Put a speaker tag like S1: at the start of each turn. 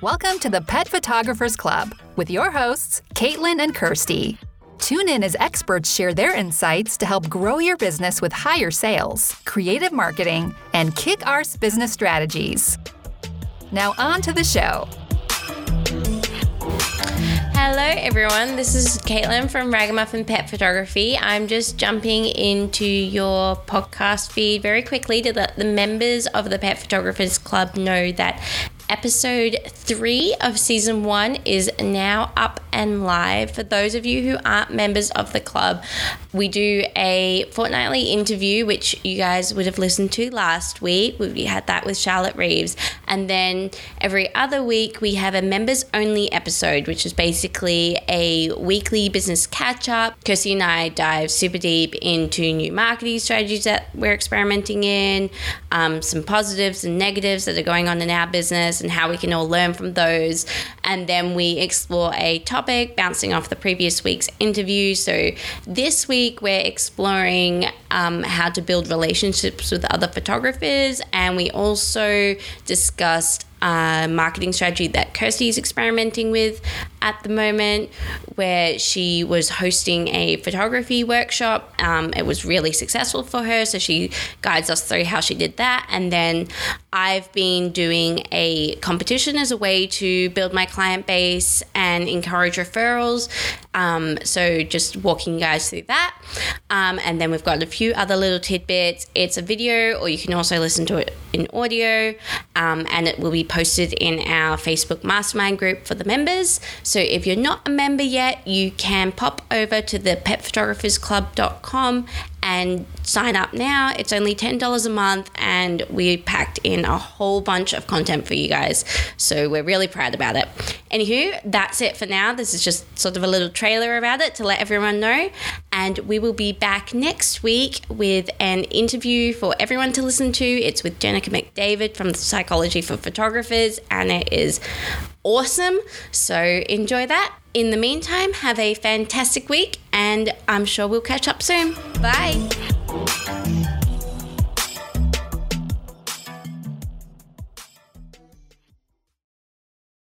S1: Welcome to the Pet Photographers Club with your hosts, Caitlin and Kirstie. Tune in as experts share their insights to help grow your business with higher sales, creative marketing, and kick arse business strategies. Now, on to the show.
S2: Hello, everyone. This is Caitlin from Ragamuffin Pet Photography. I'm just jumping into your podcast feed very quickly to let the members of the Pet Photographers Club know that episode three of season one is now up and live. For those of you who aren't members of the club, we do a fortnightly interview, which you guys would have listened to last week. We had that with Charlotte Reeves. And then every other week, we have a members only episode, which is basically a weekly business catch up. Kirstie and I dive super deep into new marketing strategies that we're experimenting in, um, some positives and negatives that are going on in our business, and how we can all learn from those. And then we explore a topic bouncing off the previous week's interview. So this week, we're exploring um, how to build relationships with other photographers, and we also discussed a marketing strategy that Kirstie is experimenting with at the moment, where she was hosting a photography workshop. Um, it was really successful for her, so she guides us through how she did that. And then I've been doing a competition as a way to build my client base and encourage referrals. Um, so just walking you guys through that. Um, and then we've got a few other little tidbits. It's a video, or you can also listen to it in audio, um, and it will be posted in our Facebook mastermind group for the members. So if you're not a member yet, you can pop over to the petphotographersclub.com and sign up now. It's only $10 a month, and we packed in a whole bunch of content for you guys. So we're really proud about it. Anywho, that's it for now. This is just sort of a little trailer about it to let everyone know. And we will be back next week with an interview for everyone to listen to. It's with Jenika McDavitt from Psychology for Photographers, and it is awesome. So enjoy that. In the meantime, have a fantastic week, and I'm sure we'll catch up soon. Bye.